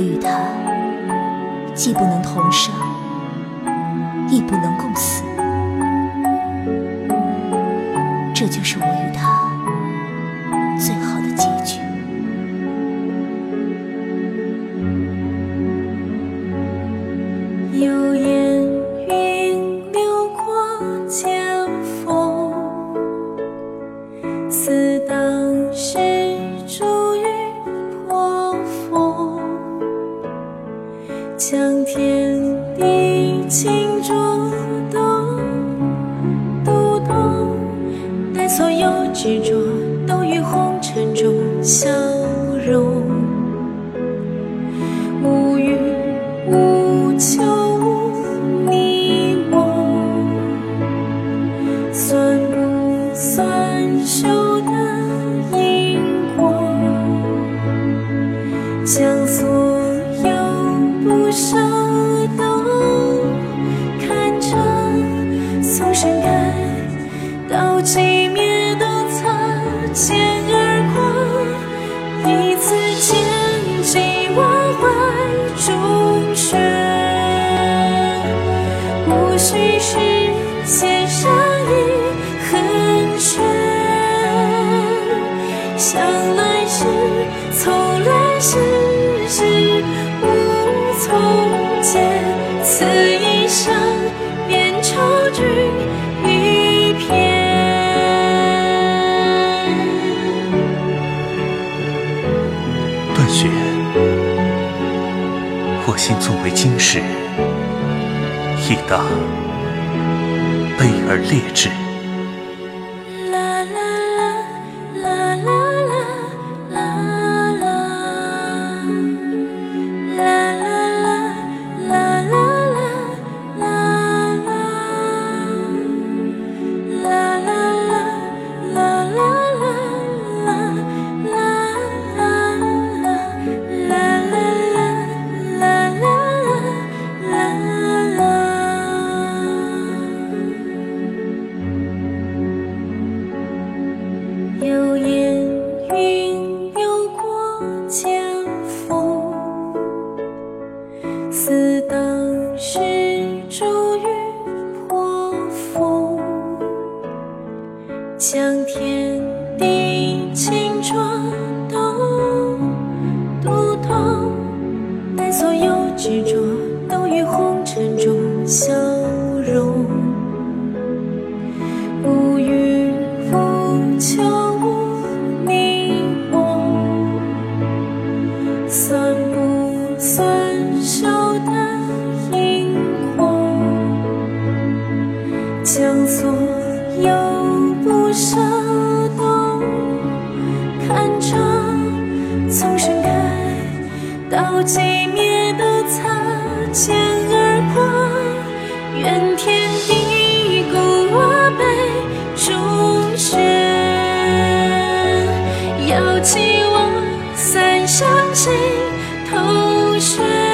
我与他既不能同生亦不能共死。这就是我地倾注动，读懂，待所有执着都于红尘中消融。无欲无求无你我，算不算数肩而过，一次牵进我怀中穴，无需事先杀一痕血，向来时从来世事无从解，此一生便愁聚雪我心纵为经石亦当悲而烈之云游过剑锋，似当时骤雨破风，将天地倾浊都读懂，待所有执着都于红尘中消将所有不舍都看穿从盛开到寂灭的擦肩而过愿天地共我杯中雪邀起我三生心头雪